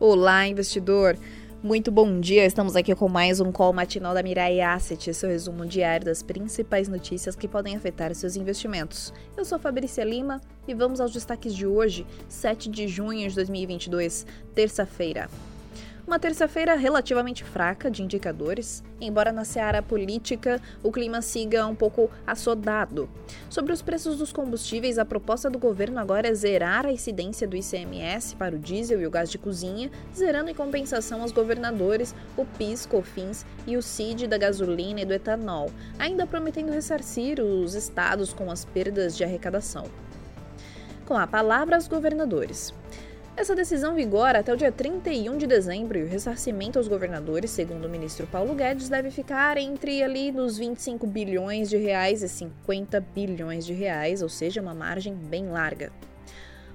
Olá, investidor! Muito bom dia, estamos aqui com mais um call matinal da Mirai Asset, seu resumo diário das principais notícias que podem afetar seus investimentos. Eu sou Fabrícia Lima e vamos aos destaques de hoje, 7 de junho de 2022, terça-feira. Uma terça-feira relativamente fraca de indicadores, embora na seara política o clima siga um pouco assodado. Sobre os preços dos combustíveis, a proposta do governo agora é zerar a incidência do ICMS para o diesel e o gás de cozinha, zerando em compensação aos governadores o PIS, COFINS e o CID da gasolina e do etanol, ainda prometendo ressarcir os estados com as perdas de arrecadação. Com a palavra aos governadores. Essa decisão vigora até o dia 31 de dezembro e o ressarcimento aos governadores, segundo o ministro Paulo Guedes, deve ficar entre ali nos 25 bilhões de reais e 50 bilhões de reais, ou seja, uma margem bem larga.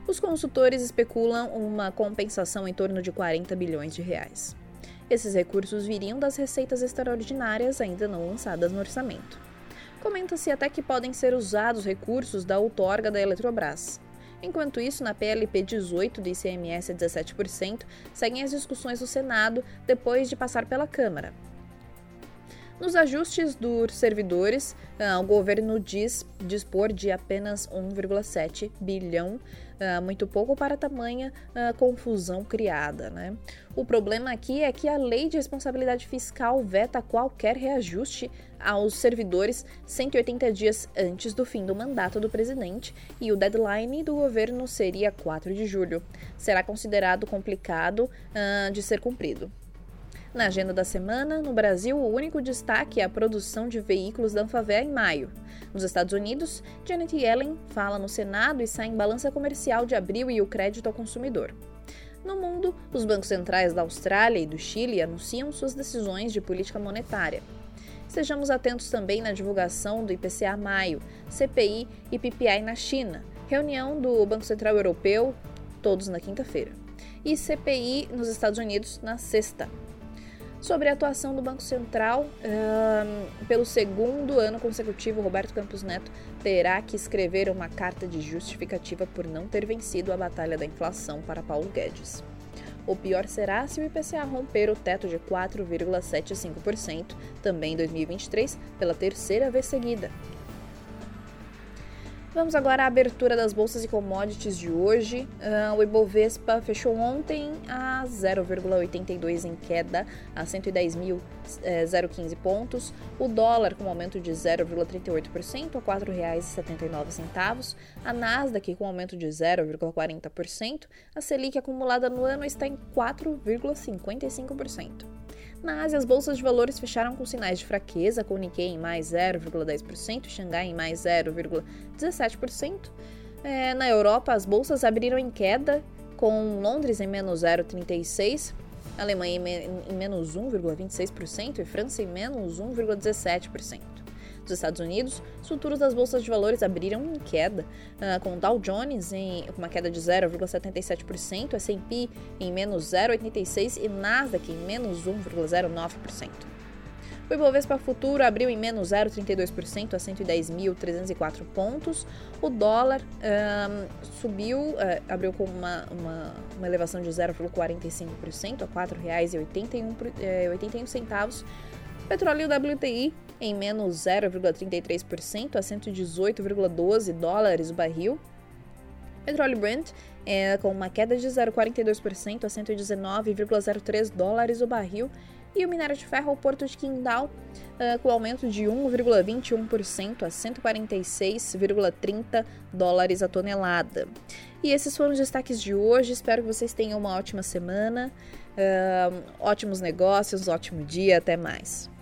Os consultores especulam uma compensação em torno de 40 bilhões de reais. Esses recursos viriam das receitas extraordinárias ainda não lançadas no orçamento. Comenta-se até que podem ser usados recursos da outorga da Eletrobras. Enquanto isso, na PLP 18 do ICMS a 17%, seguem as discussões do Senado depois de passar pela Câmara. Nos ajustes dos servidores, ah, o governo diz dispor de apenas 1,7 bilhão, ah, muito pouco para tamanha ah, confusão criada. Né? O problema aqui é que a lei de responsabilidade fiscal veta qualquer reajuste aos servidores 180 dias antes do fim do mandato do presidente e o deadline do governo seria 4 de julho. Será considerado complicado de ser cumprido. Na agenda da semana, no Brasil, o único destaque é a produção de veículos da Anfavea em maio. Nos Estados Unidos, Janet Yellen fala no Senado e sai em balança comercial de abril e o crédito ao consumidor. No mundo, os bancos centrais da Austrália e do Chile anunciam suas decisões de política monetária. Sejamos atentos também na divulgação do IPCA maio, CPI e PPI na China, reunião do Banco Central Europeu, todos na quinta-feira, e CPI nos Estados Unidos na sexta sobre a atuação do Banco Central. Um, pelo segundo ano consecutivo, Roberto Campos Neto terá que escrever uma carta de justificativa por não ter vencido a batalha da inflação para Paulo Guedes. O pior será se o IPCA romper o teto de 4,75%, também em 2023, pela terceira vez seguida. Vamos agora à abertura das bolsas e commodities de hoje. Uh, o Ibovespa fechou ontem a 0,82 em queda, a 110.015 eh, pontos. O dólar com aumento de 0,38% a R$ 4,79. A Nasdaq com aumento de 0,40%. A Selic acumulada no ano está em 4,55%. Na Ásia, as bolsas de valores fecharam com sinais de fraqueza, com Nikkei em mais 0,10%, Xangai em mais 0,17%. É, na Europa, as bolsas abriram em queda, com Londres em menos 0,36%, Alemanha em, em menos 1,26% e França em menos 1,17% dos Estados Unidos, os futuros das bolsas de valores abriram em queda, uh, com Dow Jones em uma queda de 0,77%, S&P em menos 0,86% e Nasdaq em menos 1,09%. O Ibovespa Futuro abriu em menos 0,32% a 110.304 pontos. O dólar um, subiu, uh, abriu com uma, uma, uma elevação de 0,45% a R$ 4,81. Petróleo WTI em menos 0,33% a 118,12 dólares o barril. Petróleo Brent é, com uma queda de 0,42% a 119,03 dólares o barril. E o minério de ferro ao Porto de Qingdao, uh, com aumento de 1,21% a 146,30 dólares a tonelada. E esses foram os destaques de hoje. Espero que vocês tenham uma ótima semana, uh, ótimos negócios, ótimo dia. Até mais.